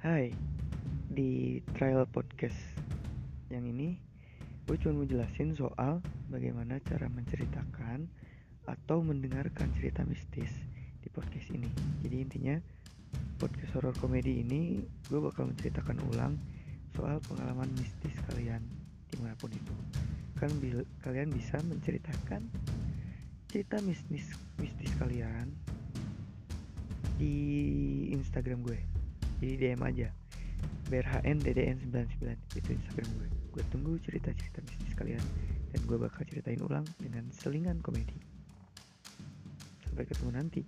Hai, di trial podcast yang ini gue cuma mau jelasin soal bagaimana cara menceritakan atau mendengarkan cerita mistis di podcast ini. Jadi intinya podcast horror komedi ini gue bakal menceritakan ulang soal pengalaman mistis kalian di mana pun itu. Kan bil- kalian bisa menceritakan cerita mistis mistis kalian di Instagram gue jadi DM aja. BRHN DDN 99 itu Instagram gue. Gue tunggu cerita-cerita bisnis kalian. Dan gue bakal ceritain ulang dengan selingan komedi. Sampai ketemu nanti